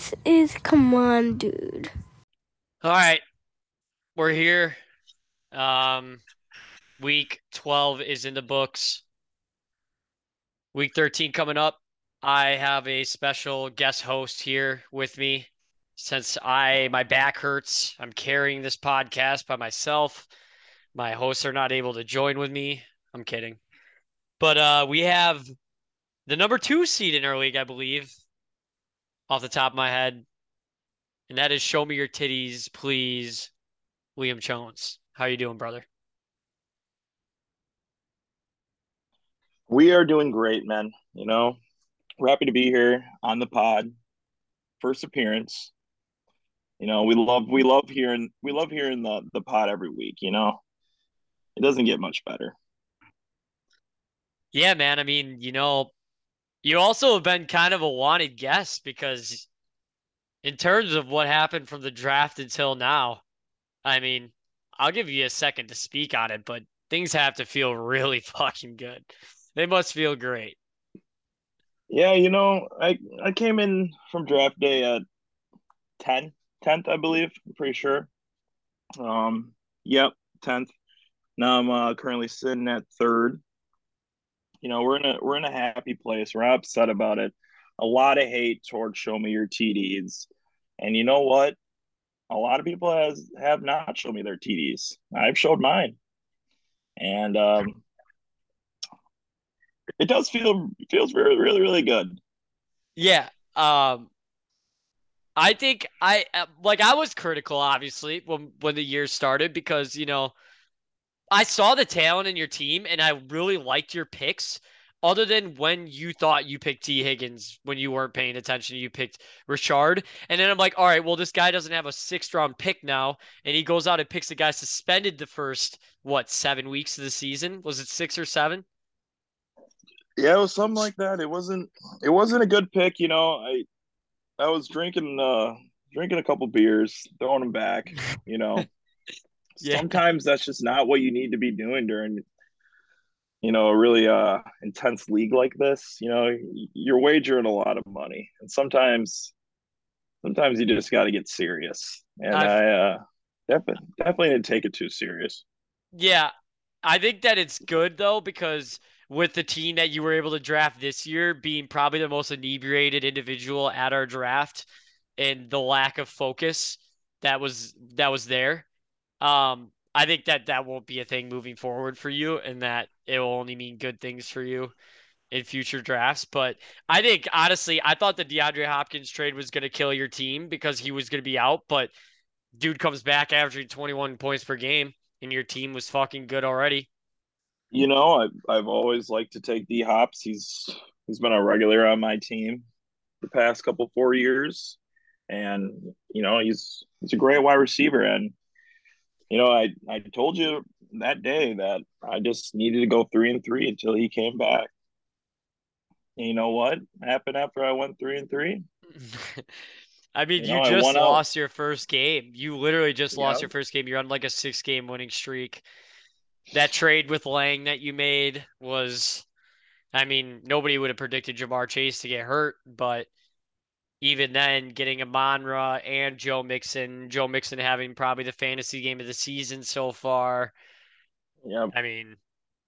This is come on, dude. All right, we're here. Um, week 12 is in the books. Week 13 coming up. I have a special guest host here with me. Since I my back hurts, I'm carrying this podcast by myself. My hosts are not able to join with me. I'm kidding. But uh, we have the number two seed in our league, I believe, off the top of my head. And that is Show Me Your Titties, Please, Liam Jones. How you doing, brother? We are doing great, man. You know, we're happy to be here on the pod. First appearance. You know, we love we love hearing we love hearing the the pod every week, you know. It doesn't get much better. Yeah, man. I mean, you know, you also have been kind of a wanted guest because in terms of what happened from the draft until now, I mean, I'll give you a second to speak on it, but things have to feel really fucking good. They must feel great. Yeah, you know, I I came in from draft day at 10, 10th, I believe. I'm pretty sure. Um, yep, 10th. Now I'm uh, currently sitting at third. You know, we're in a we're in a happy place. We're upset about it. A lot of hate towards show me your TDs. And you know what? A lot of people has have not shown me their TDs. I've showed mine. And um it does feel feels really really really good. Yeah. Um I think I uh, like I was critical obviously when when the year started because, you know, I saw the talent in your team and I really liked your picks. Other than when you thought you picked T. Higgins when you weren't paying attention, you picked Richard. And then I'm like, all right, well, this guy doesn't have a sixth round pick now. And he goes out and picks a guy suspended the first, what, seven weeks of the season? Was it six or seven? Yeah, it was something like that. It wasn't it wasn't a good pick, you know. I I was drinking uh drinking a couple beers, throwing them back, you know. yeah. Sometimes that's just not what you need to be doing during you know a really uh intense league like this. You know, you're wagering a lot of money. And sometimes sometimes you just got to get serious. And I've, I uh definitely definitely didn't take it too serious. Yeah. I think that it's good though because with the team that you were able to draft this year being probably the most inebriated individual at our draft and the lack of focus that was that was there. Um, I think that that won't be a thing moving forward for you, and that it will only mean good things for you in future drafts. But I think honestly, I thought the DeAndre Hopkins trade was going to kill your team because he was going to be out, but dude comes back averaging 21 points per game, and your team was fucking good already. You know, I've I've always liked to take D Hops. He's he's been a regular on my team the past couple four years, and you know he's he's a great wide receiver. And you know, I I told you that day that I just needed to go three and three until he came back. And you know what happened after I went three and three? I mean, you, know, you just lost out. your first game. You literally just yep. lost your first game. You're on like a six game winning streak that trade with Lang that you made was, I mean, nobody would have predicted Ja'Marr Chase to get hurt, but even then, getting Amon-Ra and Joe Mixon, Joe Mixon having probably the fantasy game of the season so far. Yeah, I mean,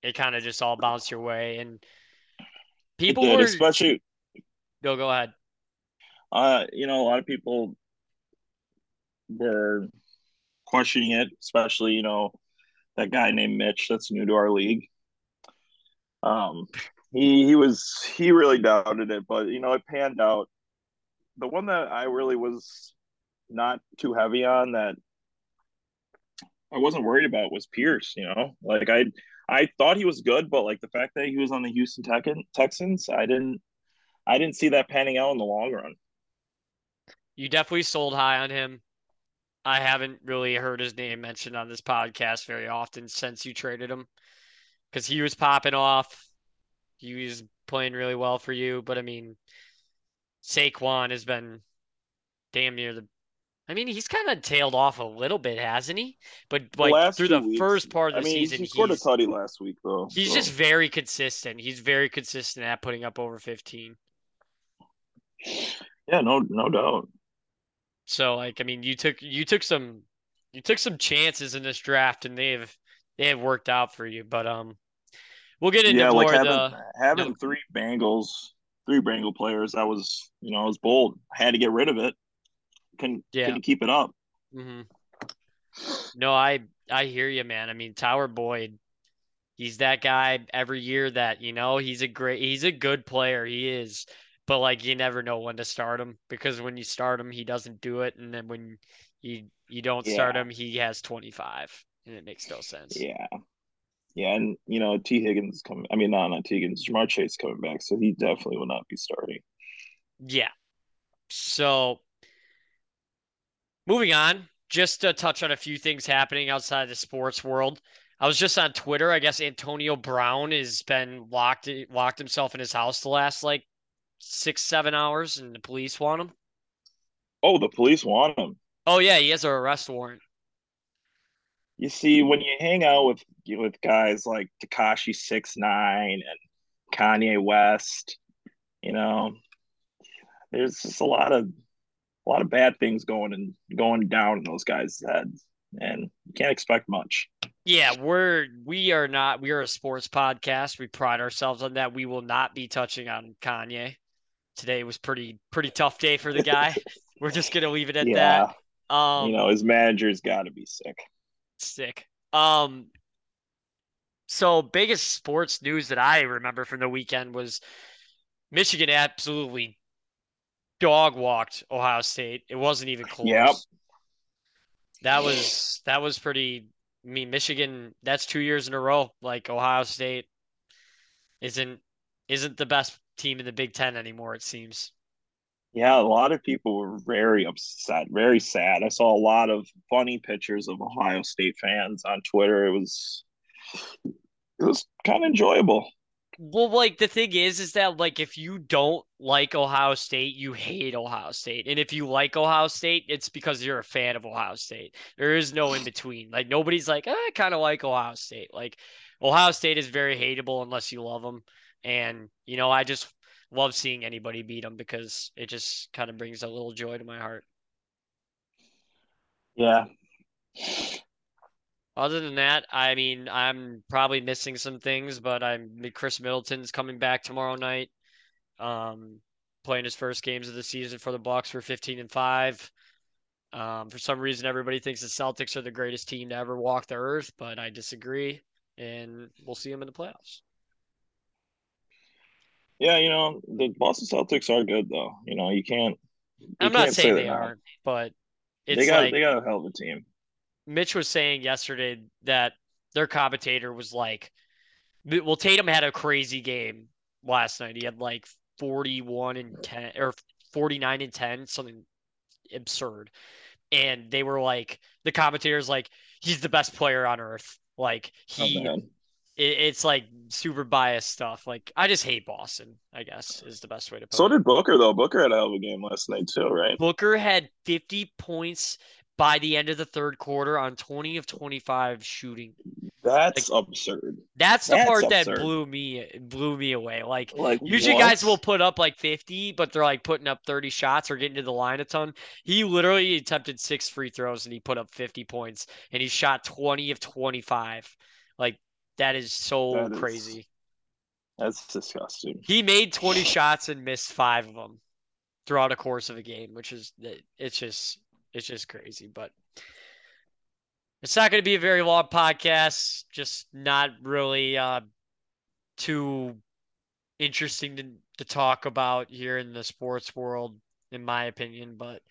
it kind of just all bounced your way, and people did, were especially. Go, go ahead. Uh, you know, a lot of people were questioning it, especially you know that guy named Mitch that's new to our league. Um, he he was he really doubted it, but you know it panned out. The one that I really was not too heavy on that I wasn't worried about was Pierce. You know, like I I thought he was good, but like the fact that he was on the Houston Texans, I didn't I didn't see that panning out in the long run. You definitely sold high on him. I haven't really heard his name mentioned on this podcast very often since you traded him because he was popping off. He was playing really well for you, but I mean, Saquon has been damn near the. I mean, he's kind of tailed off a little bit, hasn't he? But like last through the weeks, first part of the I mean, season, he scored a tutty last week though. He's so. just very consistent. He's very consistent at putting up over fifteen. Yeah, no, no doubt. So like I mean you took you took some you took some chances in this draft and they've they have worked out for you. But um we'll get into yeah, more like having the having three Bengals, three Brangle players. I was you know, I was bold. I had to get rid of it. Couldn't Yeah. couldn't keep it up. Mm-hmm. No, I I hear you, man. I mean, Tyler Boyd, he's that guy every year that, you know, he's a great he's a good player. He is. But like you never know when to start him because when you start him, he doesn't do it, and then when you you don't start him, he has 25, and it makes no sense. Yeah. Yeah, and you know, T Higgins is coming I mean not not T Higgins, Ja'Marr Chase coming back, so he definitely will not be starting. Yeah. So moving on, just to touch on a few things happening outside the sports world. I was just on Twitter. I guess Antonio Brown has been locked locked himself in his house the last like six, seven hours, and the police want him. Oh, the police want him. Oh yeah, he has an arrest warrant. You see, when you hang out with with guys like Tekashi Six Nine and Kanye West, you know, there's just a lot of a lot of bad things going and going down in those guys' heads, and you can't expect much. Yeah, we're we are not we are a sports podcast. We pride ourselves on that. We will not be touching on Kanye. Today was pretty pretty tough day for the guy. We're just gonna leave it at yeah, that. Um you know, his manager's got to be sick. Sick. Um so biggest sports news that I remember from the weekend was Michigan absolutely dog walked Ohio State. It wasn't even close. Yep. That was that was pretty I mean Michigan that's 2 years in a row like Ohio State isn't isn't the best team in the Big 10 anymore it seems. Yeah, a lot of people were very upset, very sad. I saw a lot of funny pictures of Ohio State fans on Twitter. It was it was kind of enjoyable. Well, like the thing is, is that like if you don't like Ohio State, you hate Ohio State, and if you like Ohio State, it's because you're a fan of Ohio State. There is no in between. Like nobody's like, "Eh, I kind of like Ohio State. Like Ohio State is very hateable unless you love them, and you know I just love seeing anybody beat them because it just kind of brings a little joy to my heart. Yeah. Other than that, I mean, I'm probably missing some things, but I'm Khris Middleton's coming back tomorrow night. Um, playing his first games of the season for the Bucks for 15 and 5. Um, for some reason everybody thinks the Celtics are the greatest team to ever walk the earth, but I disagree, and we'll see them in the playoffs. Yeah, you know, the Boston Celtics are good though. You know, you can't you I'm not can't say saying they're they aren't, but it's They got like they got a hell of a team. Mitch was saying yesterday that their commentator was like, well, Tatum had a crazy game last night. He had like 41 and 10 or 49 and 10, something absurd. And they were like, the commentator's like, he's the best player on earth. Like Oh he, man. It, it's like super biased stuff. Like I just hate Boston. I guess is the best way to put So it. So did Booker though. Booker had a hell of a game last night too, right? Booker had 50 points by the end of the third quarter on 20 of 25 shooting. That's absurd. That's the That's part that blew me blew me away. Like Like usually what? guys will put up like 50, but they're like putting up 30 shots or getting to the line a ton. He literally attempted six free throws and he put up 50 points and he shot 20 of 25. Like that is so That is- crazy. That's disgusting. He made 20 shots and missed 5 of them throughout a course of a game, which is it's just it's just crazy, but it's not going to be a very long podcast, just not really uh too interesting to, to talk about here in the sports world, in my opinion. But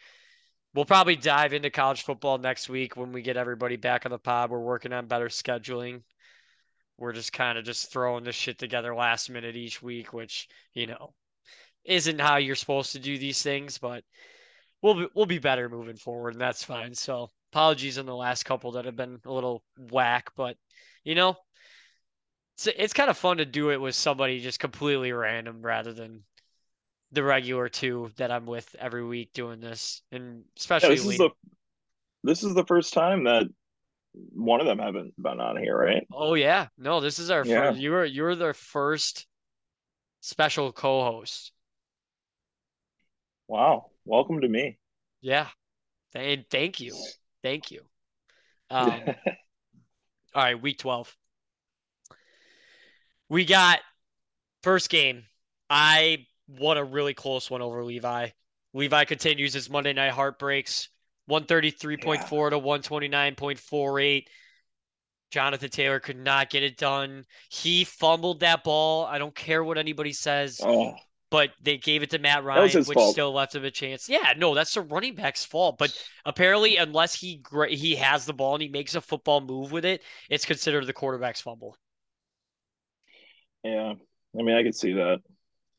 we'll probably dive into college football next week when we get everybody back on the pod. We're working on better scheduling. We're just kind of just throwing this shit together last minute each week, which, you know, isn't how you're supposed to do these things, but we'll be, we'll be better moving forward, and that's fine. So apologies on the last couple that have been a little whack, but you know, it's it's kind of fun to do it with somebody just completely random rather than the regular two that I'm with every week doing this, and Yeah, especially this is the this is the first time that one of them haven't been on here, right? Oh yeah, no, this is our Yeah. first. You were you were the first special co-host. Wow. Welcome to me. Yeah, And thank you. Thank you. Um, all right, week 12. We got first game. I won a really close one over Levi. Levi continues his Monday night heartbreaks 133.4 yeah. to 129.48. Jonathan Taylor could not get it done. He fumbled that ball. I don't care what anybody says. Oh. But they gave it to Matt Ryan, which fault. still left him a chance. Yeah, no, that's the running back's fault. But apparently, unless he he has the ball and he makes a football move with it, it's considered the quarterback's fumble. Yeah, I mean, I could see that.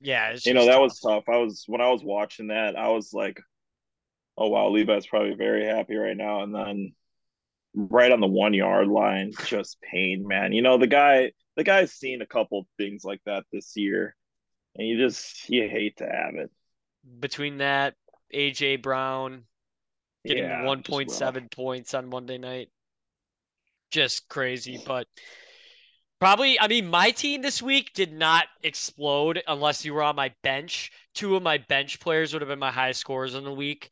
Yeah, you know that tough. was tough. I was when I was watching that, I was like, "Oh wow, Levi's probably very happy right now." And then right on the one yard line, just pain, man. You know the guy, the guy's seen a couple things like that this year, and you just you hate to have it. Between that, AJ Brown getting yeah, one point seven points on Monday night, just crazy, but. Probably, I mean, my team this week did not explode unless you were on my bench. Two of my bench players would have been my highest scores in the week.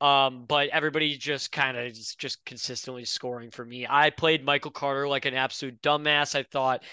Um, but everybody just kind of just consistently scoring for me. I played Michael Carter like an absolute dumbass. I thought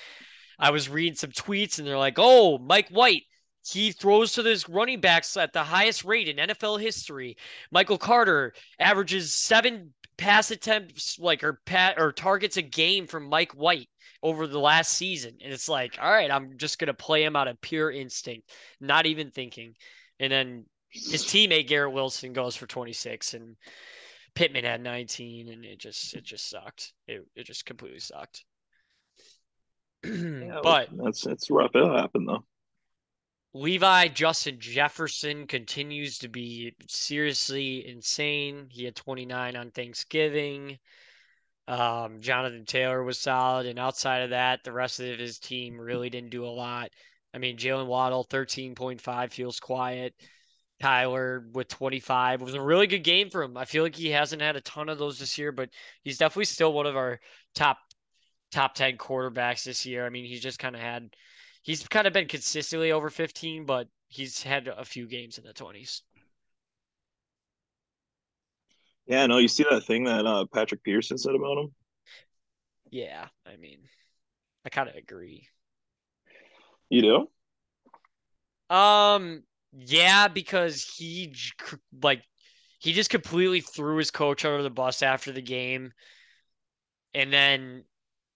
I was reading some tweets and they're like, "Oh, Mike White, he throws to his running backs at the highest rate in NFL history. Michael Carter averages seven pass attempts, like or pat or targets a game from Mike White over the last season. And it's like, all right, I'm just to play him out of pure instinct, not even thinking. And then his teammate Garrett Wilson goes for 26 and Pittman had 19 and it just it just sucked. It it just completely sucked. yeah, but that's that's rough. It'll happen though. Levi Justin Jefferson continues to be seriously insane. He had 29 on Thanksgiving. Um, Jonathan Taylor was solid, and outside of that, the rest of his team really didn't do a lot. I mean, Jalen Waddle, 13.5, feels quiet. Kyler with 25 it was a really good game for him. I feel like he hasn't had a ton of those this year, but he's definitely still one of our top top 10 quarterbacks this year. I mean, he's just kind of had he's kind of been consistently over 15, but he's had a few games in the 20s. Yeah, no, you see that thing that uh, Patrick Peterson said about him? Yeah, I mean, I kind of agree. You do? Um, yeah, because he like he just completely threw his coach under the bus after the game, and then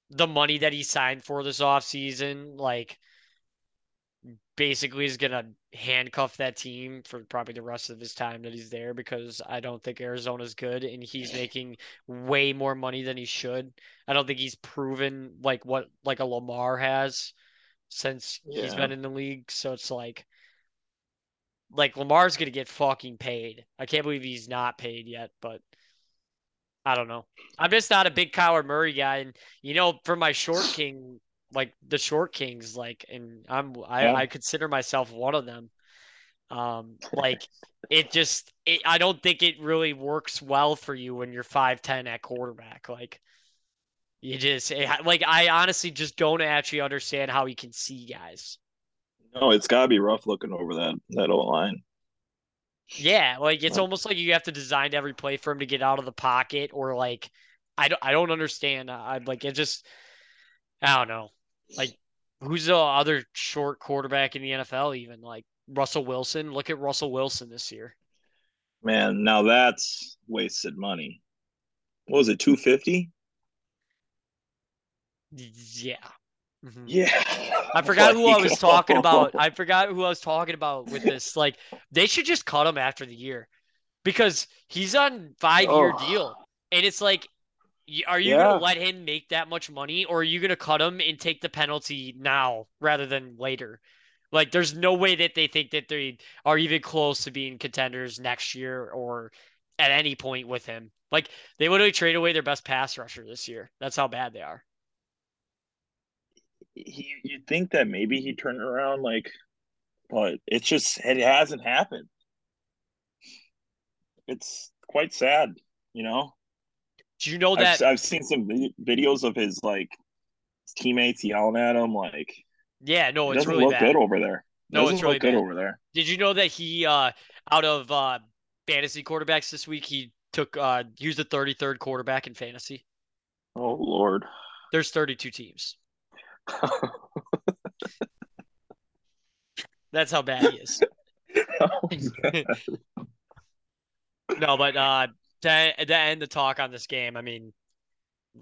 the money that he signed for this offseason, like basically is going to handcuff that team for probably the rest of his time that he's there because I don't think Arizona's good and he's making way more money than he should. I don't think he's proven like what like a Lamar has since yeah. he's been in the league. So it's like like Lamar's going to get fucking paid. I can't believe he's not paid yet, but I don't know. I'm just not a big Kyler Murray guy and you know for my short king like the short kings like and i'm i, yeah. I consider myself one of them um like it just it, i don't think it really works well for you when you're 510 at quarterback like you just it, like i honestly just don't actually understand how he can see guys no it's got to be rough looking over that that old line yeah like it's almost like you have to design every play for him to get out of the pocket or like i don't i don't understand i like it just i don't know like, who's the other short quarterback in the NFL? Even like Russell Wilson. Look at Russell Wilson this year. Man, now that's wasted money. What was it? Two fifty. Yeah. Mm-hmm. Yeah. I forgot who I was talking about. I forgot who I was talking about with this. Like, they should just cut him after the year because he's on five year oh. deal. And it's like are you yeah. going to let him make that much money or are you going to cut him and take the penalty now rather than later? Like, there's no way that they think that they are even close to being contenders next year or at any point with him. Like, they literally trade away their best pass rusher this year. That's how bad they are. He, you'd think that maybe he turned around, like, but it's just, it hasn't happened. It's quite sad, you know? Do you know that I've, I've seen some videos of his like teammates yelling at him like yeah no it's doesn't really look bad. good over there no it's really good bad. over there did you know that he uh out of uh fantasy quarterbacks this week he took uh he was the 33rd quarterback in fantasy. Oh Lord. There's 32 teams. That's how bad he is. Oh, No, but uh to, to end the talk on this game, I mean,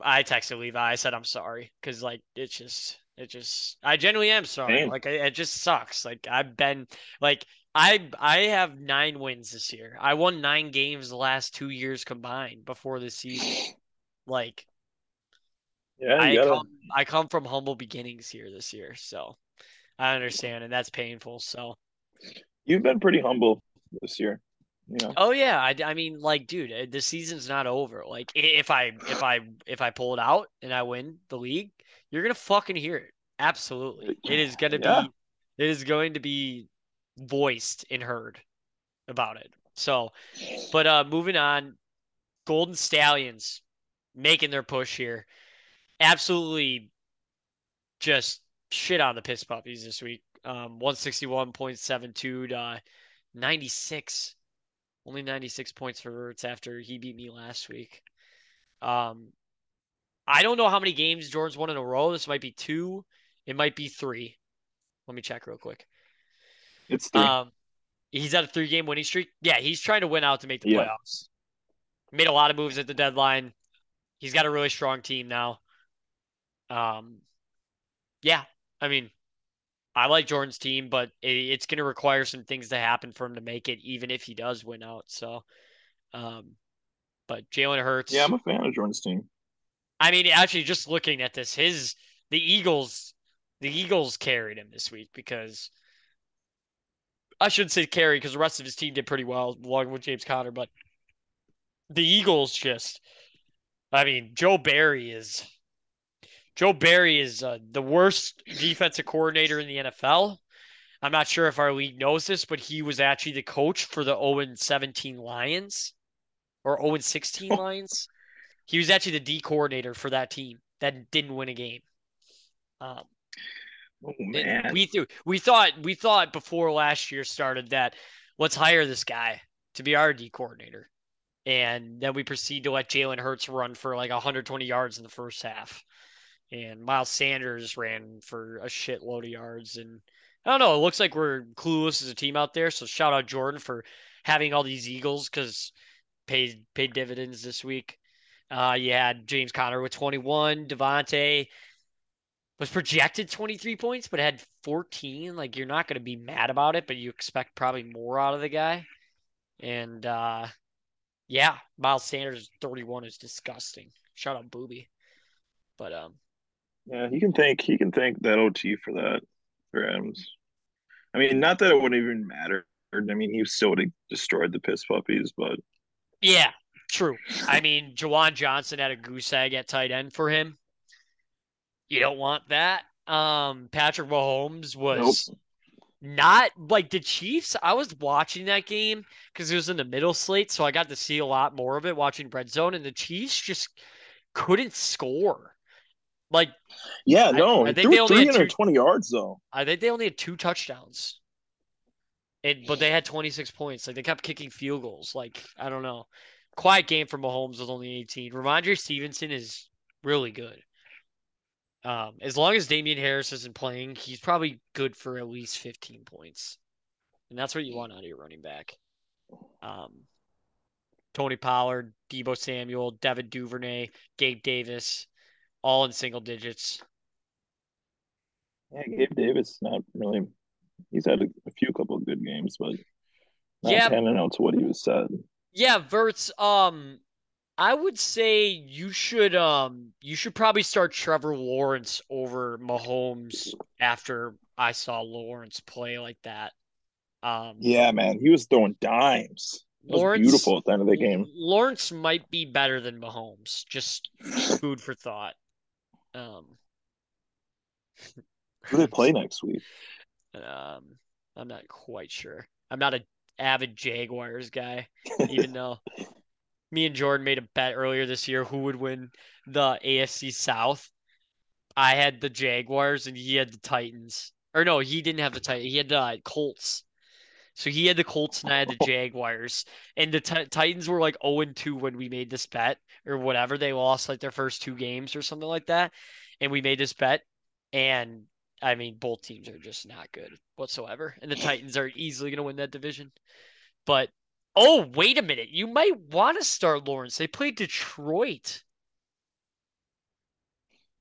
I texted Levi. I said I'm sorry because like it's just it just I genuinely am sorry. Same. Like it, it just sucks. Like I've been like I I have nine wins this year. I won nine games the last two years combined before this season. Like yeah, I gotta, come I come from humble beginnings here this year, so I understand, and that's painful. So you've been pretty humble this year. You know. Oh yeah, I, I mean like dude, uh, the season's not over. Like if I if I if I pull it out and I win the league, you're to fucking hear it. Absolutely. It is to Yeah. be it is going to be voiced and heard about it. So, but uh moving on, Golden Stallions making their push here. Absolutely just shit on the piss puppies this week. Um 161.72 to uh, 96 only 96 points for Verts after he beat me last week. Um, I don't know how many games Jordan's won in a row. This might be two. It might be three. Let me check real quick. It's three. Um, he's at a three-game winning streak. Yeah, he's trying to win out to make the Yeah. playoffs. Made a lot of moves at the deadline. He's got a really strong team now. Um, yeah, I mean, I like Jordan's team, but it, it's going to require some things to happen for him to make it, even if he does win out. So, um, but Jalen Hurts. yeah, I'm a fan of Jordan's team. I mean, actually, just looking at this, his the Eagles, the Eagles carried him this week because I shouldn't say carry because the rest of his team did pretty well along with James Conner, but the Eagles just, I mean, Joe Barry is Joe Barry is uh, the worst defensive coordinator in the NFL. I'm not sure if our league knows this, but he was actually the coach for the 0 17 Lions or 0 16 Lions. He was actually the D coordinator for that team that didn't win a game. Um, Oh man. we th- we thought we thought before last year started that let's hire this guy to be our D coordinator, and then we proceed to let Jalen Hurts run for like 120 yards in the first half, and Miles Sanders ran for a shitload of yards, and I don't know. It looks like we're clueless as a team out there. So shout out Jordan for having all these Eagles because paid paid dividends this week. Uh, you had James Conner with 21, Devontae was projected 23 points, but had 14. Like you're not going to be mad about it, but you expect probably more out of the guy. And uh yeah, Miles Sanders 31 is disgusting. Shout out Boobie. But um Yeah, he can thank he can thank that OT for that for Adams. I mean, not that it wouldn't even matter. I mean, he still would have destroyed the piss puppies, but yeah, true. I mean, Juwan Johnson had a goose egg at tight end for him. You don't want that. Um Patrick Mahomes was not like the Chiefs. I was watching that game because it was in the middle slate, so I got to see a lot more of it watching Red Zone, and the Chiefs just couldn't score. Like yeah, no, I he think they only had two- 320 yards though. I think they only had two touchdowns. It, but they had 26 points. Like they kept kicking field goals. Like I don't know. Quiet game for Mahomes with only 18. Rhamondre Stevenson is really good. Um, as long as Damien Harris isn't playing, he's probably good for at least 15 points, and that's what you want out of your running back. Um, Tony Pollard, Deebo Samuel, Devin Duvernay, Gabe Davis, all in single digits. Yeah, Gabe Davis not really. He's had a, a few couple of good games, but not Yeah. panning out to what he was said. Yeah, Verts, um I would say you should um you should probably start Trevor Lawrence over Mahomes after I saw Lawrence play like that. Um Yeah, man, he was throwing dimes. Lawrence- beautiful at the end of the game. Lawrence might be better than Mahomes. Just food for thought. Um Who they play next week? um I'm not quite sure. I'm not an avid Jaguars guy, even though me and Jordan made a bet earlier this year who would win the AFC South. I had the Jaguars and he had the Titans. Or no, he didn't have the Titans. He had the Colts. So he had the Colts and I had the oh. Jaguars. And the t- Titans were like 0 2 when we made this bet or whatever. They lost like their first two games or something like that. And we made this bet. And I mean, both teams are just not good whatsoever. And the Titans are easily going to win that division. But, oh, wait a minute. You might want to start Lawrence. They played Detroit.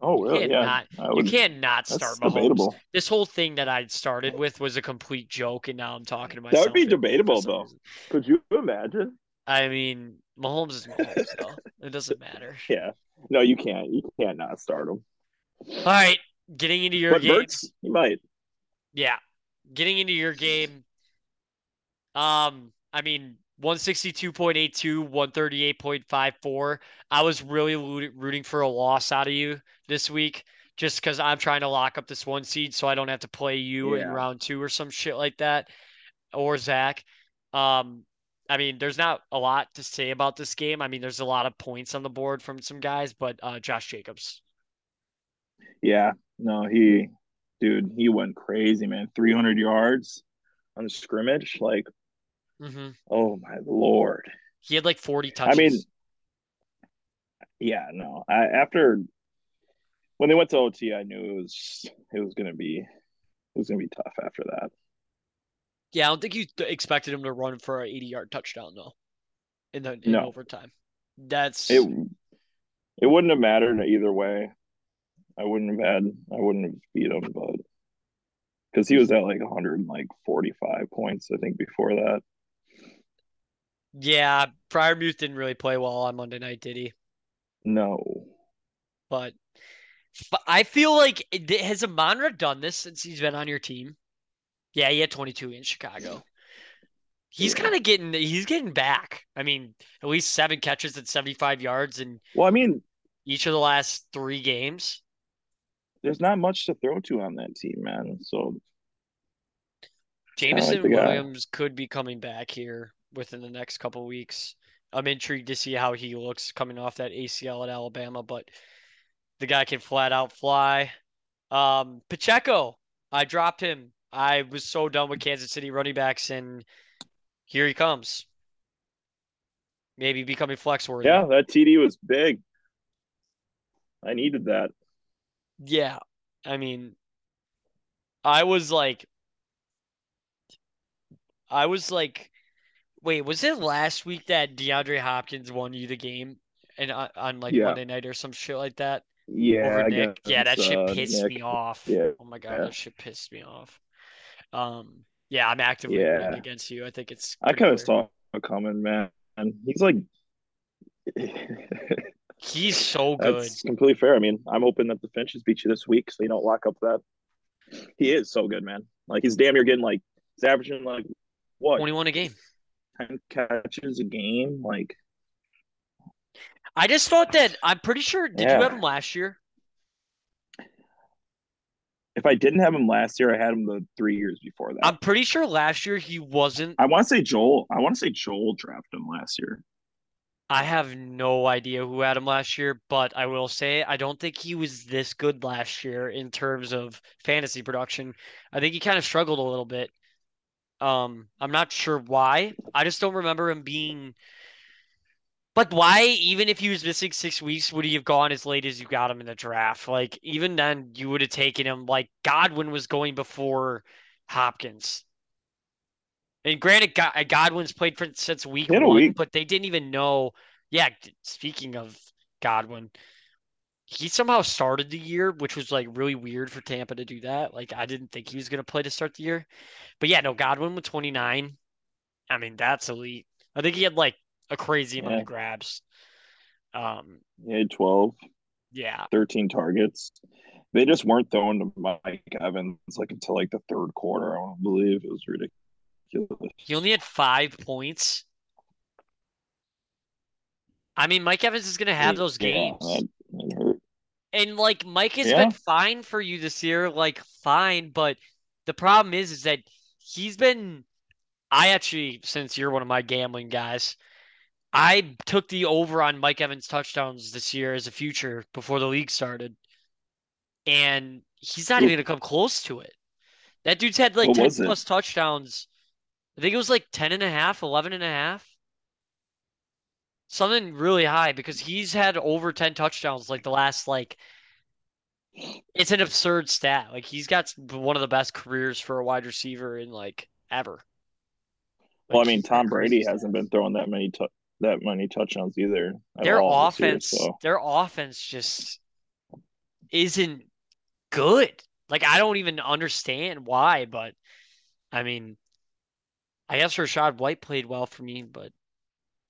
Oh, really? can't Yeah. not- I You would, can't not start Mahomes. debatable. This whole thing that I started with was a complete joke, and now I'm talking to myself. That would be debatable, though. reason. Could you imagine? I mean, Mahomes is Mahomes, though. It doesn't matter. Yeah. No, you can't. You can't not start him. All right, getting into your But game. He might. Yeah, getting into your game. Um, I mean, 162.82, 138.54. I was really rooting for a loss out of you this week just because I'm trying to lock up this one seed so I don't have to play you in round two or some shit like that or Zach. Um, I mean, there's not a lot to say about this game. I mean, there's a lot of points on the board from some guys, but uh, Josh Jacobs. Yeah. No, he, dude, he went crazy, man. 300 yards on the scrimmage. Like, hmm oh my lord. He had like 40 touches. I mean, yeah, no. I, after when they went to OT, I knew it was it was gonna be it was gonna be tough after that. Yeah, I don't think you expected him to run for an 80 yard touchdown though. In the in No. overtime. That's It it wouldn't have mattered either way. I wouldn't have had I wouldn't have beat him, but because he was at like 145 points, I think before that. Yeah, Freiermuth didn't really play well on Monday night, did he? No. But I feel like has Amon-Ra done this since he's been on your team? Yeah, he had 22 in Chicago. He's Yeah. kind of getting he's getting back. I mean, at least seven catches at 75 yards and Well, I mean, each of the last three games. there's not much to throw to on that team, man. So kinda like Jameson guy. Williams could be coming back here within the next couple weeks. I'm intrigued to see how he looks coming off that ACL at Alabama, but the guy can flat out fly. Um, Pacheco, I dropped him. I was so done with Kansas City running backs, and here he comes. Maybe becoming flex worthy. yeah, that TD was big. I needed that. Yeah. I mean, I was like, I was like, wait, was it last week that DeAndre Hopkins won you the game and on, on like Yeah. Monday night or some shit like that Yeah, Nick? Yeah, that guess, shit uh, pissed Nick. me off. Yeah. Oh my God, Yeah. that shit pissed me off. Um, yeah, I'm actively Yeah. against you. I think it's I kind of saw it coming, man. He's like, He's so good. that's completely fair. I mean, I'm hoping that the Finches beat you this week, so you don't lock up that. He is so good, man. Like he's damn near getting like he's averaging like what 21 a game. Ten catches a game. Like I just thought that I'm pretty sure. Did you have him last year? if I didn't have him last year, I had him the three years before that. I'm pretty sure last year he wasn't I want to say Joel. I want to say Joel drafted him last year. I have no idea who had him last year, but I will say I don't think he was this good last year in terms of fantasy production. I think he kind of struggled a little bit. Um, I'm not sure why. I just don't remember him being. But why, even if he was missing six weeks, would he have gone as late as you got him in the draft? Like, even then, you would have taken him. Like, Godwin was going before Hopkins. And granted, Godwin's played for since week He had a one, week. but they didn't even know. Yeah, speaking of Godwin, he somehow started the year, which was like really weird for Tampa to do that. Like, I didn't think he was going to play to start the year. But yeah, no, Godwin with 29. I mean, that's elite. I think he had like a crazy amount Yeah. of grabs. Um, He had 12, yeah. 13 targets. They just weren't throwing to Mike Evans like until like the third quarter. I to believe it was ridiculous. He only had five points. I mean, Mike Evans is going to have those Yeah, games. hurt. And like Mike has Yeah. been fine for you this year, like fine, but the problem is is that he's been I actually since you're one of my gambling guys, I took the over on Mike Evans touchdowns this year as a future before the league started. And he's not even gonna come close to it. That dude's had like What 10 was it? plus touchdowns I think it was like 10 and a half, 11 and a half. Something really high because he's had over 10 touchdowns like the last like it's an absurd stat. Like he's got one of the best careers for a wide receiver in like ever. Well, I mean, Tom Brady hasn't been throwing that many t- that many touchdowns either. Their offense, year, so. their offense just isn't good. Like I don't even understand why, but I mean, I guess Rachaad White played well for me, but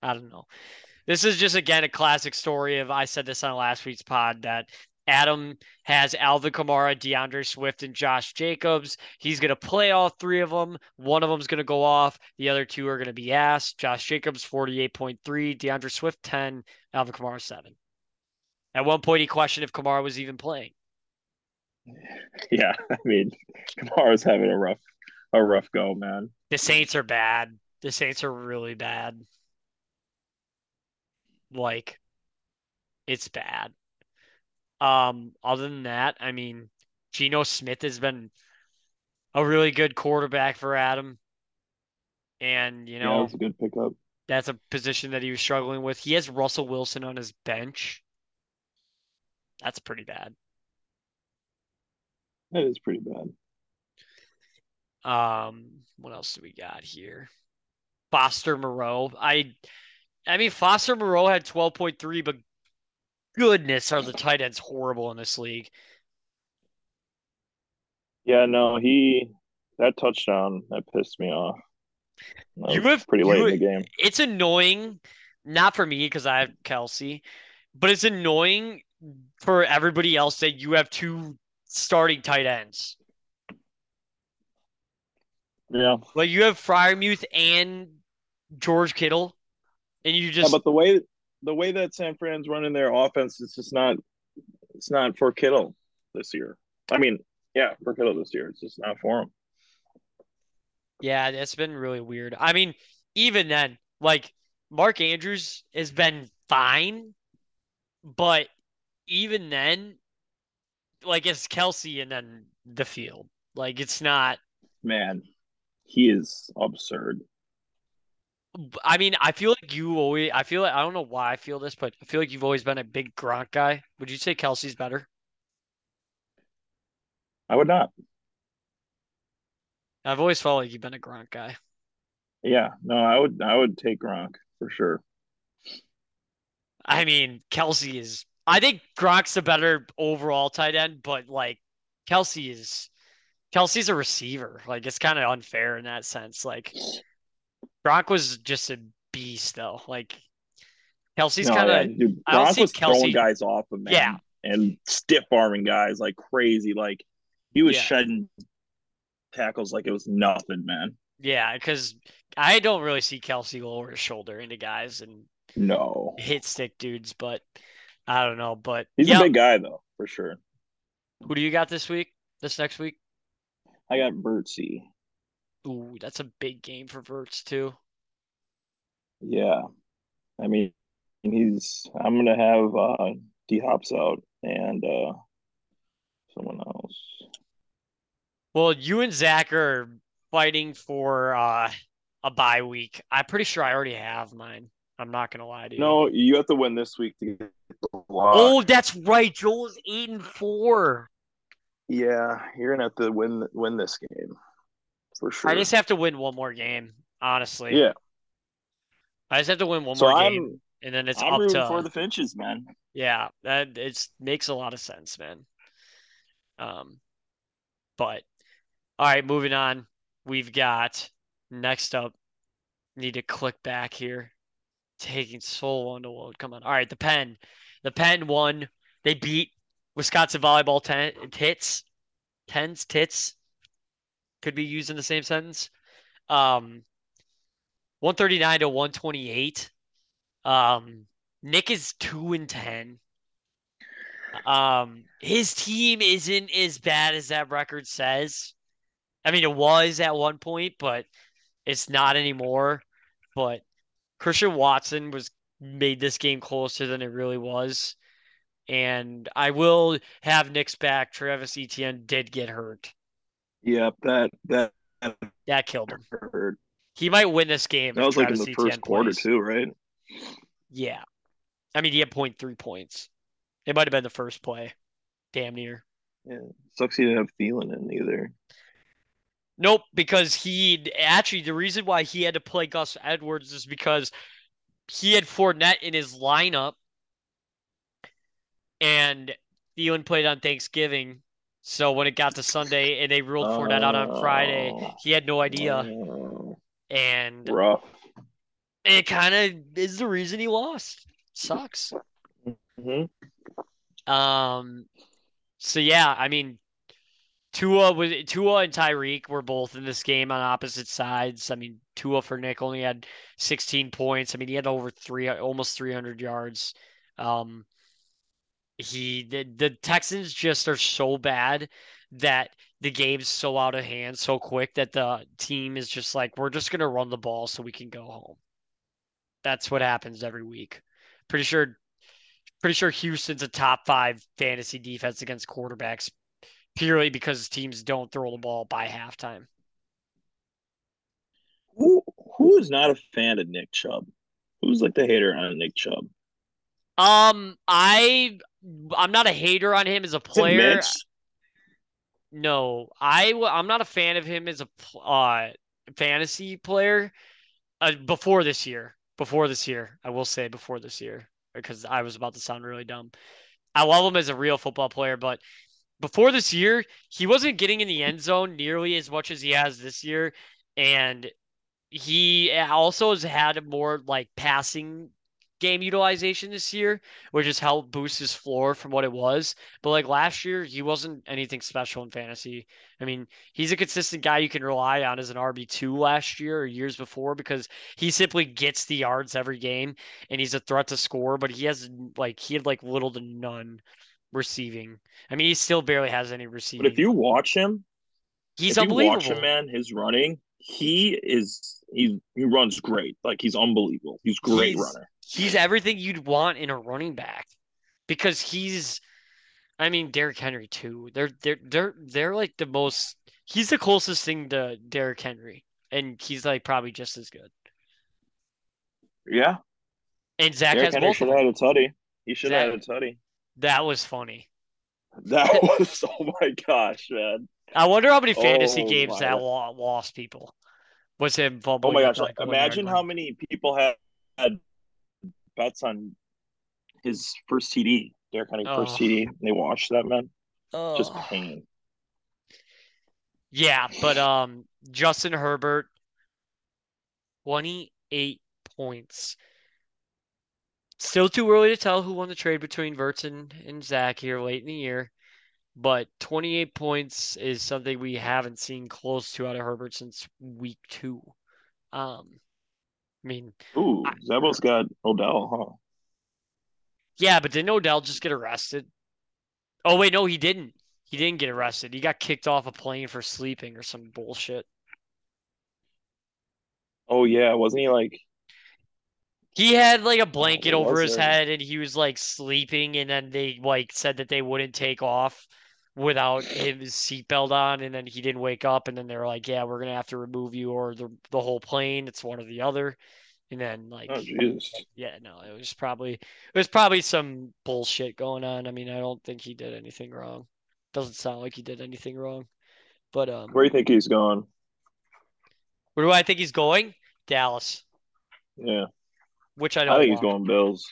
I don't know. This is just again a classic story of I said this on last week's pod that Adam has Alvin Kamara, DeAndre Swift, and Josh Jacobs. He's going to play all three of them. One of them's going to go off. The other two are going to be asked. Josh Jacobs, 48.3. DeAndre Swift, 10. Alvin Kamara, 7. At one point, he questioned if Kamara was even playing. Yeah, I mean, Kamara's having a rough, a rough go, man. The Saints are bad. The Saints are really bad. Like, it's bad. Um, other than that, I mean, Geno Smith has been a really good quarterback for Adam. And, you know, yeah, that's a good pickup. That's a position that he was struggling with. He has Russell Wilson on his bench. That's pretty bad. That is pretty bad. Um, what else do we got here? Foster Moreau. I I mean Foster Moreau had 12.3, but goodness, are the tight ends horrible in this league? Yeah, no, he that touchdown that pissed me off. That you have pretty late in the game. It's annoying, not for me because I have Kelce, but it's annoying for everybody else that you have two starting tight ends. Yeah, like you have Freiermuth and George Kittle, and you just. Yeah, but the way the way that San Fran's running their offense, it's just not it's not for Kittle this year. I mean, yeah, for Kittle this year, it's just not for him. Yeah, it's been really weird. I mean, even then, like Mark Andrews has been fine, but even then, like it's Kelce and then the field. Like it's not. Man, he is absurd. I mean, I feel like you always. I feel like I don't know why I feel this, but I feel like you've always been a big Gronk guy. Would you say Kelce's better? I would not. I've always felt like you've been a Gronk guy. Yeah, no, I would. I would take Gronk for sure. I mean, Kelce is. I think Gronk's a better overall tight end, but like Kelce is. Kelce's a receiver. Like it's kind of unfair in that sense. Like Gronk was just a beast, though. Like Kelce's no, kind of. Yeah, I Gronk was Kelce, throwing guys off of man. Yeah. And stiff arming guys like crazy. Like he was yeah. shedding tackles like it was nothing, man. Yeah, because I don't really see Kelce lower his shoulder into guys and no hit stick dudes, but I don't know. But he's yep. a big guy though, for sure. Who do you got this week? This next week? I got Bertsy. Ooh, that's a big game for Verts too. Yeah, I mean, he's. I'm gonna have uh, D Hops out and uh, someone else. Well, you and Zach are fighting for uh, a bye week. I'm pretty sure I already have mine. I'm not gonna lie to you. No, you have to win this week to get the Oh, that's right. Joel's eight and four. Yeah, you're gonna have to win win this game for sure. I just have to win one more game, honestly. Yeah. I just have to win one so more I'm, game, and then it's I'm up to for the Finches, man. Yeah, that it makes a lot of sense, man. Um, but all right, moving on. We've got next up. Need to click back here. Taking so long to load. Come on. All right, the pen. The pen won. They beat Wisconsin volleyball ten tits. Tens tits could be used in the same sentence. Um, 139 to 128. Um, Nick is two and ten. Um, his team isn't as bad as that record says. I mean, it was at one point, but it's not anymore. But Christian Watson was made this game closer than it really was. And I will have Nick's back. Travis Etienne did get hurt. Yep, that that that killed him. Hurt. He might win this game. That was like in the first quarter plays. too, right? Yeah. I mean, he had point three points. It might have been the first play. Damn near. Yeah. Sucks he didn't have Thielen in either. Nope, because he actually the reason why he had to play Gus Edwards is because he had Fournette in his lineup, and Thielen played on Thanksgiving. So when it got to Sunday and they ruled Fournette out on Friday, Oh. he had no idea, Oh, and rough. it kind of is the reason he lost. Sucks. hmm Um, so yeah, I mean, Tua was Tua and Tyreek were both in this game on opposite sides. I mean, Tua for Nick only had 16 points. I mean, he had over three, almost 300 yards. Um, he the, the Texans just are so bad that the game's so out of hand so quick that the team is just like, we're just gonna run the ball so we can go home. That's what happens every week. Pretty sure pretty sure Houston's a top five fantasy defense against quarterbacks purely because teams don't throw the ball by halftime. Who who is not a fan of Nick Chubb? Who's like the hater on Nick Chubb? Um, I I'm not a hater on him as a player. No, I I'm not a fan of him as a uh fantasy player. Uh, before this year, before this year, I will say before this year because I was about to sound really dumb. I love him as a real football player, but before this year, he wasn't getting in the end zone nearly as much as he has this year, and he also has had more like passing game utilization this year, which has helped boost his floor from what it was. But like last year, he wasn't anything special in fantasy. I mean, he's a consistent guy you can rely on as an RB2 last year or years before because he simply gets the yards every game and he's a threat to score, but he has like he had like little to none receiving. I mean, he still barely has any receiving. But if you watch him, he's if you unbelievable. watch him, man, his running, he is he he runs great. Like he's unbelievable. He's a great He's- runner. He's everything you'd want in a running back because he's I mean Derrick Henry too. They're they're they're they're like the most he's the closest thing to Derrick Henry and he's like probably just as good. Yeah. And Zach Derrick has Henry both should have had a tutty. He should have had a tutty. That was funny. That was oh my gosh, man. I wonder how many fantasy Oh games that lost people. Was him Oh my gosh. like, Imagine how many people had, had bets on his first TD. Derrick Henry first Oh. TD. They watched that man. Just pain. Yeah, but um, Justin Herbert, 28 points. Still too early to tell who won the trade between Verts and, and Zach here late in the year, but 28 points is something we haven't seen close to out of Herbert since week two. Um, I mean, Ooh, I- Zabo's got Odell, huh? yeah, but didn't Odell just get arrested? Oh wait, no, he didn't. He didn't get arrested. He got kicked off a plane for sleeping or some bullshit. Oh yeah, wasn't he like He had like a blanket what over his there? head and he was like sleeping and then they like said that they wouldn't take off without his seatbelt on and then he didn't wake up and then they're like, Yeah, we're gonna have to remove you or the the whole plane. It's one or the other. And then like Oh yeah, no, it was probably it was probably some bullshit going on. I mean, I don't think he did anything wrong. Doesn't sound like he did anything wrong. But um Where do you think he's going? where do I think he's going? Dallas. Yeah. Which I don't I think he's going Bills.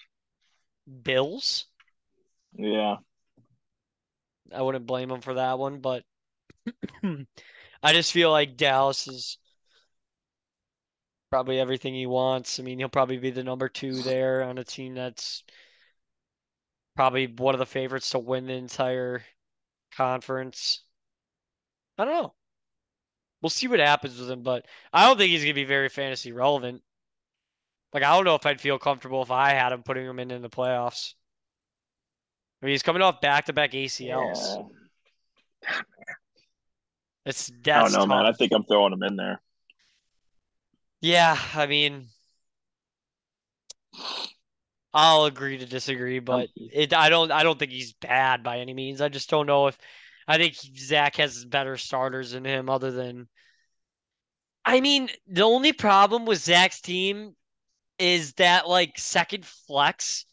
Bills? Yeah. I wouldn't blame him for that one, but I just feel like Dallas is probably everything he wants. I mean, he'll probably be the number two there on a team that's probably one of the favorites to win the entire conference. I don't know. We'll see what happens with him, but I don't think he's gonna be very fantasy relevant. Like, I don't know if I'd feel comfortable if I had him putting him in in the playoffs. I mean, he's coming off back-to-back ACLs. Yeah. It's I don't know, man. I think I'm throwing him in there. Yeah, I mean, I'll agree to disagree, but it I don't I don't think he's bad by any means. I just don't know if I think Zach has better starters than him other than I mean, the only problem with Zach's team is that like second flex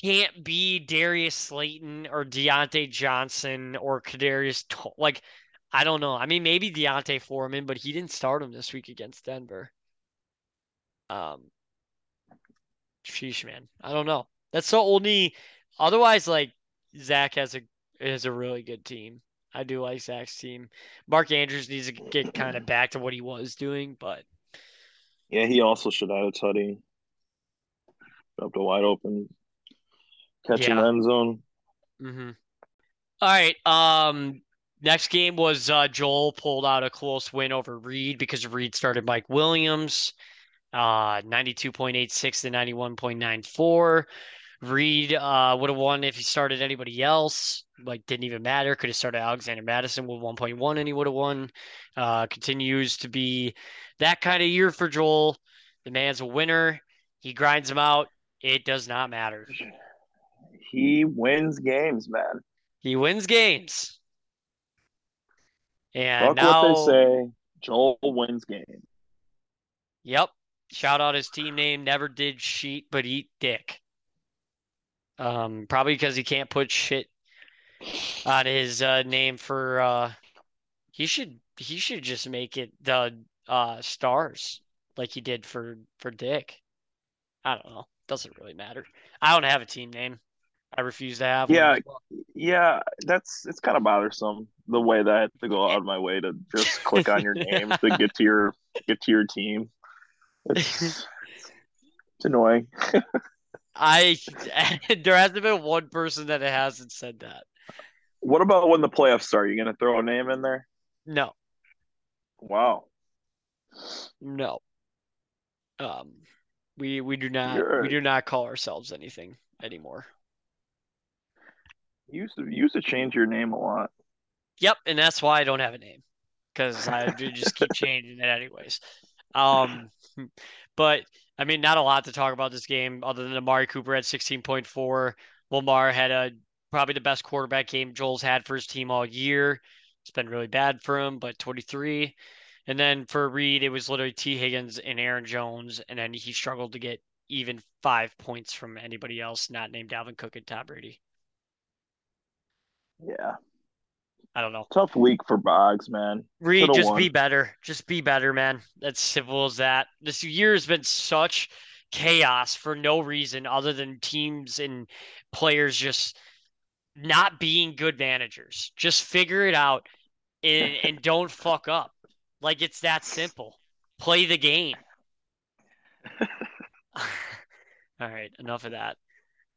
can't be Darius Slayton or Diontae Johnson or Kadarius. Like, I don't know. I mean, maybe D'Onta Foreman, but he didn't start him this week against Denver. Um, sheesh, man. I don't know. That's the only. Otherwise, like Zach has a has a really good team. I do like Zach's team. Mark Andrews needs to get kind of back to what he was doing, but yeah, he also should have a tutty. Dropped a wide open catch yeah. the end zone. Mm-hmm. All right. Um, next game was uh, Joel pulled out a close win over Reed because Reed started Mike Williams, uh, ninety two point eight six to ninety one point nine four. Reed uh, would have won if he started anybody else. Like, didn't even matter. Could have started Alexander Mattison with 1.1 and he would have won. Uh, continues to be that kind of year for Joel. The man's a winner. He grinds them out. It does not matter. He wins games, man. He wins games. And Fuck now, what they say. Joel wins games. Yep. Shout out his team name. Never did sheet, but eat dick. Um, probably because he can't put shit on his uh, name for. Uh, he should he should just make it the uh, stars like he did for for Dick. I don't know. Doesn't really matter. I don't have a team name. I refuse to have. Yeah, well. yeah. That's it's kind of bothersome the way that I have to go out of my way to just click on your name to get to your get to your team. It's, it's annoying. I there hasn't been one person that hasn't said that. What about when the playoffs start? Are you gonna throw a name in there? No. Wow. No. Um, we we do not You're... we do not call ourselves anything anymore. You used to you used to change your name a lot. Yep, and that's why I don't have a name because I just keep changing it anyways. Um, but I mean, not a lot to talk about this game other than Amari Cooper at 16.4. Lamar had a probably the best quarterback game Joel's had for his team all year. It's been really bad for him, but 23. And then for Reed, it was literally Tee Higgins and Aaron Jones, and then he struggled to get even five points from anybody else not named Dalvin Cook and Tom Brady. Yeah. I don't know. Tough week for Boggs, man. Reed, just won. be better. Just be better, man. That's simple as that. This year has been such chaos for no reason other than teams and players just not being good managers. Just figure it out and, and don't fuck up. Like it's that simple. Play the game. All right, enough of that.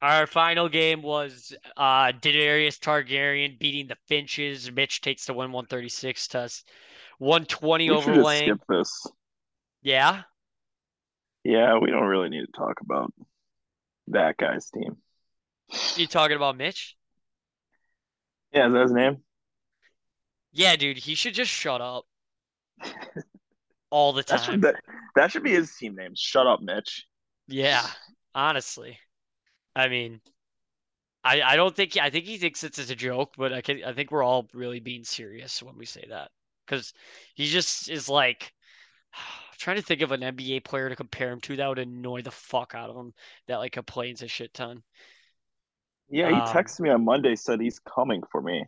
Our final game was uh Darius Targaryen beating the Finches. Mitch takes the win 136 to 120 we over Lang. Skip this. Yeah. Yeah, we don't really need to talk about that guy's team. You talking about Mitch? Yeah, is that his name? Yeah, dude, he should just shut up all the time. That should, that, that should be his team name. Shut up, Mitch. Yeah, honestly. I mean, I I don't think I think he thinks it's a joke, but I can I think we're all really being serious when we say that because he just is like I'm trying to think of an NBA player to compare him to that would annoy the fuck out of him that like complains a shit ton. Yeah, he um, texted me on Monday said he's coming for me,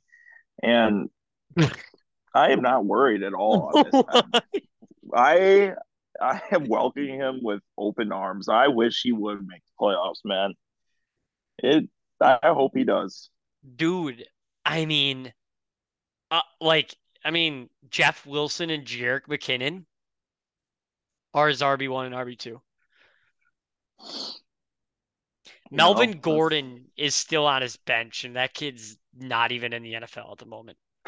and I am not worried at all. I I am welcoming him with open arms. I wish he would make the playoffs, man. It. I hope he does. Dude, I mean, uh, like, I mean, Jeff Wilson and Jerick McKinnon are his RB one and RB two. Melvin Gordon is still on his bench, and that kid's not even in the NFL at the moment.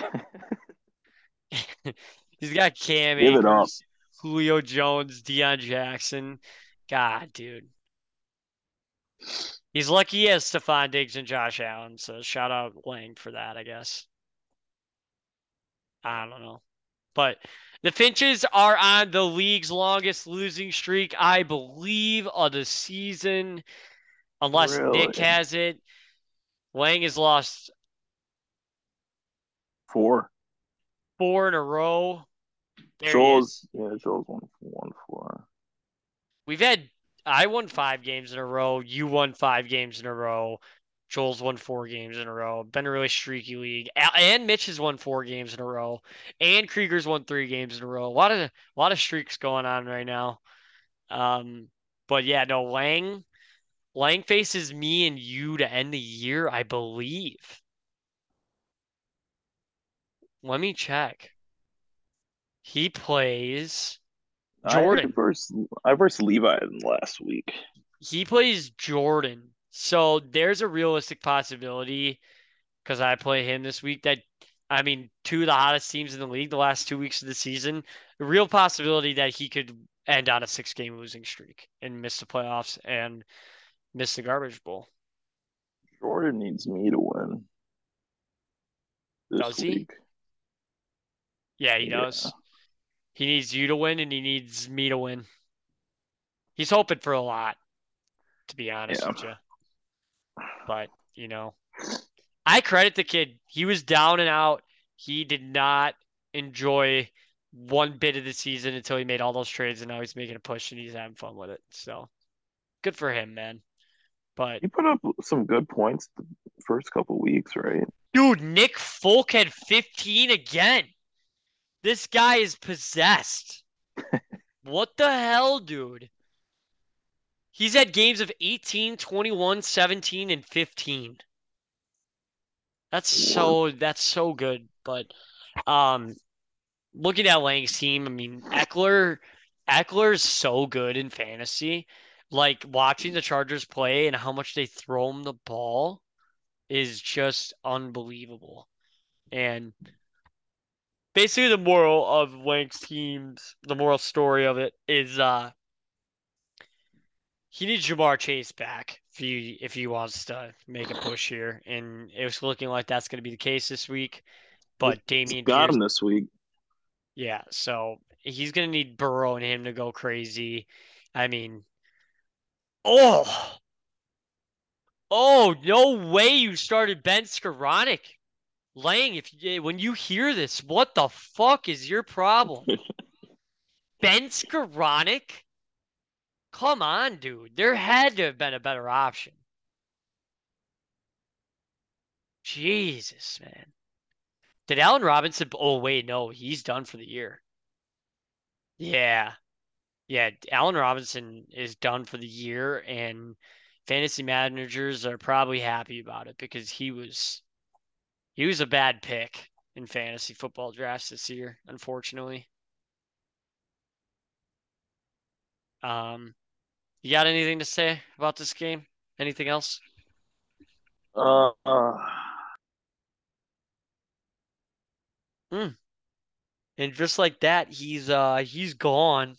He's got Cam Give Akers, Julio Jones, Deon Jackson. God, dude. He's lucky he has Stefon Diggs and Josh Allen, so shout out Lang for that, I guess. I don't know. But the Finches are on the league's longest losing streak, I believe, of the season. Unless really? Nick has it. Lang has lost four. Four in a row. There he Joel's yeah, Joel's one one four. We've had I won five games in a row. You won five games in a row. Joel's won four games in a row. Been a really streaky league. And Mitch has won four games in a row. And Krieger's won three games in a row. A lot of a lot of streaks going on right now. Um, but yeah, no, Lang Lang faces me and you to end the year, I believe. Let me check. He plays Jordan. I versus I versus Levi last week. he plays Jordan. So there's a realistic possibility because I play him this week that I mean, two of the hottest teams in the league the last two weeks of the season. The real possibility that he could end on a six game losing streak and miss the playoffs and miss the garbage bowl. Jordan needs me to win. This Does he? Yeah, he Yeah. does. He needs you to win and he needs me to win. He's hoping for a lot, to be honest Yeah. with you. But, you know, I credit the kid. He was down and out. He did not enjoy one bit of the season until he made all those trades, and now he's making a push and he's having fun with it. So good for him, man. But He put up some good points the first couple weeks, right? dude, Nick Folk had 15 again. This guy is possessed. what the hell, dude? He's had games of 18, 21, 17, and 15. That's so that's so good. But um looking at Lang's team, I mean Ekeler Ekeler's so good in fantasy. Like watching the Chargers play and how much they throw him the ball is just unbelievable. And basically the moral of Lang's teams, the moral story of it is uh he needs Ja'Marr Chase back if he if he wants to make a push here, and it was looking like that's going to be the case this week. But He's Dameon got Pierce, him this week. yeah, so he's going to need Burrow and him to go crazy. I mean, oh, oh, no way you started Ben Skowronek. Lang, if you, when you hear this, what the fuck is your problem? Ben Skowronek? Come on, dude. There had to have been a better option. Jesus, man. Did Allen Robinson? Oh, wait, no, he's done for the year. Yeah. Yeah, Allen Robinson is done for the year, and fantasy managers are probably happy about it because he was he was a bad pick in fantasy football drafts this year, unfortunately. Um, you got anything to say about this game? Anything else? Uh, uh, And just like that, he's uh he's gone.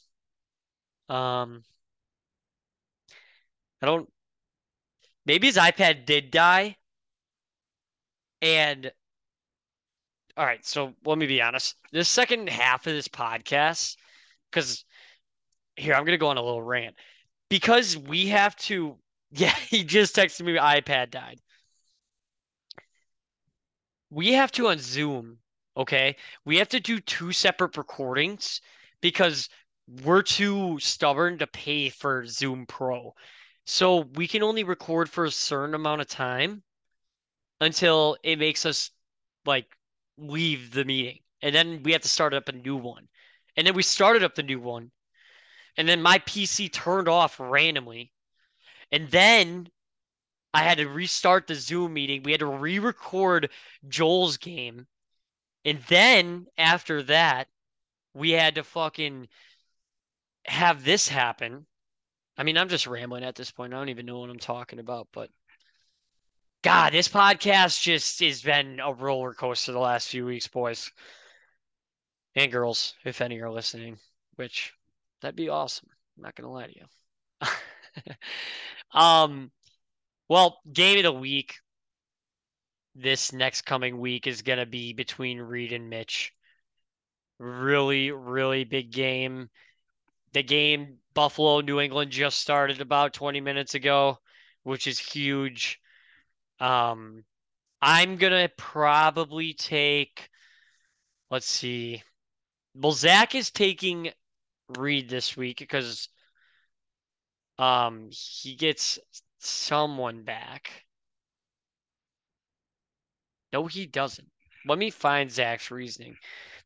Um, I don't. Maybe his iPad did die. And all right, so let me be honest. The second half of this podcast, because here I'm gonna go on a little rant. Because we have to. Yeah, he just texted me. iPad died. We have to on Zoom. Okay, we have to do two separate recordings because we're too stubborn to pay for Zoom Pro. So we can only record for a certain amount of time until it makes us like leave the meeting. And then we have to start up a new one. And then we started up the new one. And then my PC turned off randomly. And then I had to restart the Zoom meeting. We had to re-record Joel's game. And then after that, we had to fucking have this happen. I mean, I'm just rambling at this point. I don't even know what I'm talking about, but God, this podcast just has been a roller coaster the last few weeks, boys and girls, if any are listening, which that'd be awesome. I'm not gonna lie to you. um, well, game of the week this next coming week is gonna be between Reed and Mitch. Really, really big game. The game Buffalo New England just started about 20 minutes ago, which is huge. Um, I'm gonna probably take, let's see, well, Zach is taking Reed this week because um he gets someone back. No, he doesn't. Let me find Zach's reasoning.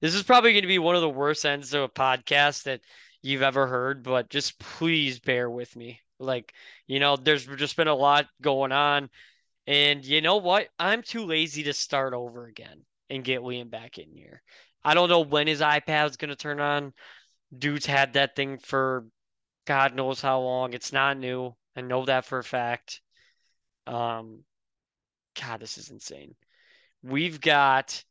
This is probably going to be one of the worst ends of a podcast that you've ever heard, but just please bear with me. Like, you know, there's just been a lot going on. And you know what? I'm too lazy to start over again and get Liam back in here. I don't know when his iPad's going to turn on. Dude's had that thing for God knows how long. It's not new. I know that for a fact. Um, God, this is insane. We've got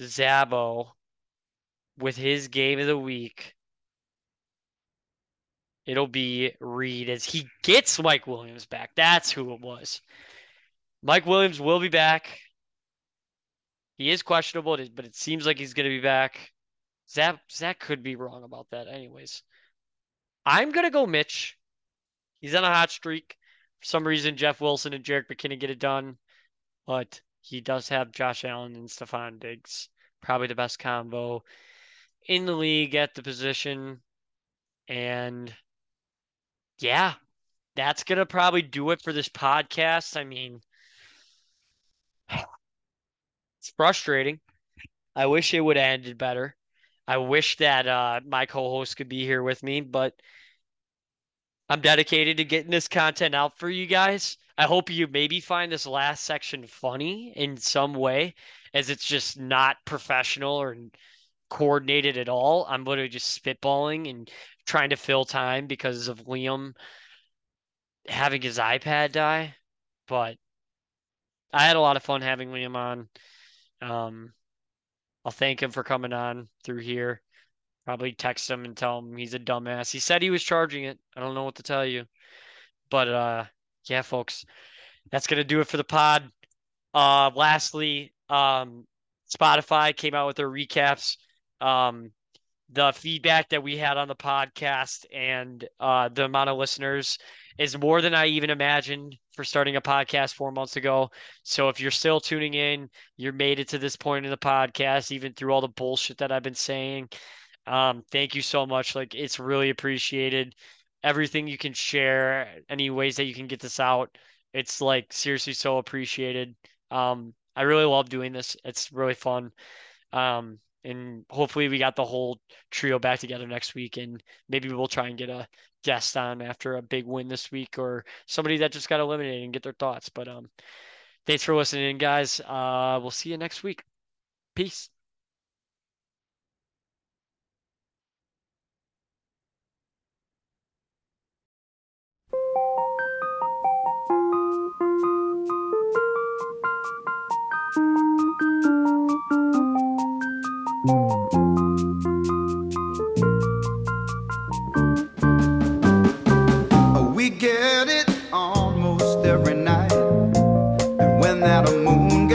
Zabo with his game of the week. It'll be Reed as he gets Mike Williams back. That's who it was. Mike Williams will be back. He is questionable, but it seems like he's going to be back. Zach, Zach could be wrong about that, anyways. I'm going to go Mitch. He's on a hot streak. For some reason, Jeff Wilson and Jerick McKinnon get it done, but he does have Josh Allen and Stefon Diggs. Probably the best combo in the league at the position. And yeah, that's going to probably do it for this podcast. I mean, it's frustrating. I wish it would have ended better. I wish that uh, my co-host could be here with me, but I'm dedicated to getting this content out for you guys. I hope you maybe find this last section funny in some way, as it's just not professional or coordinated at all. I'm literally just spitballing and trying to fill time because of Liam having his iPad die. But I had a lot of fun having Liam on. Um, I'll thank him for coming on through here. Probably text him and tell him he's a dumbass. He said he was charging it. I don't know what to tell you. But uh yeah, folks, that's gonna do it for the pod. Uh lastly, um Spotify came out with their recaps. Um the feedback that we had on the podcast and uh the amount of listeners is more than I even imagined for starting a podcast four months ago. So if you're still tuning in, you're made it to this point in the podcast, even through all the bullshit that I've been saying. Um, thank you so much. Like it's really appreciated. Everything you can share, any ways that you can get this out, it's like seriously so appreciated. Um, I really love doing this. It's really fun. Um, and hopefully we got the whole trio back together next week and maybe we'll try and get a guest on after a big win this week or somebody that just got eliminated and get their thoughts. But um thanks for listening guys. Uh we'll see you next week. Peace When that moon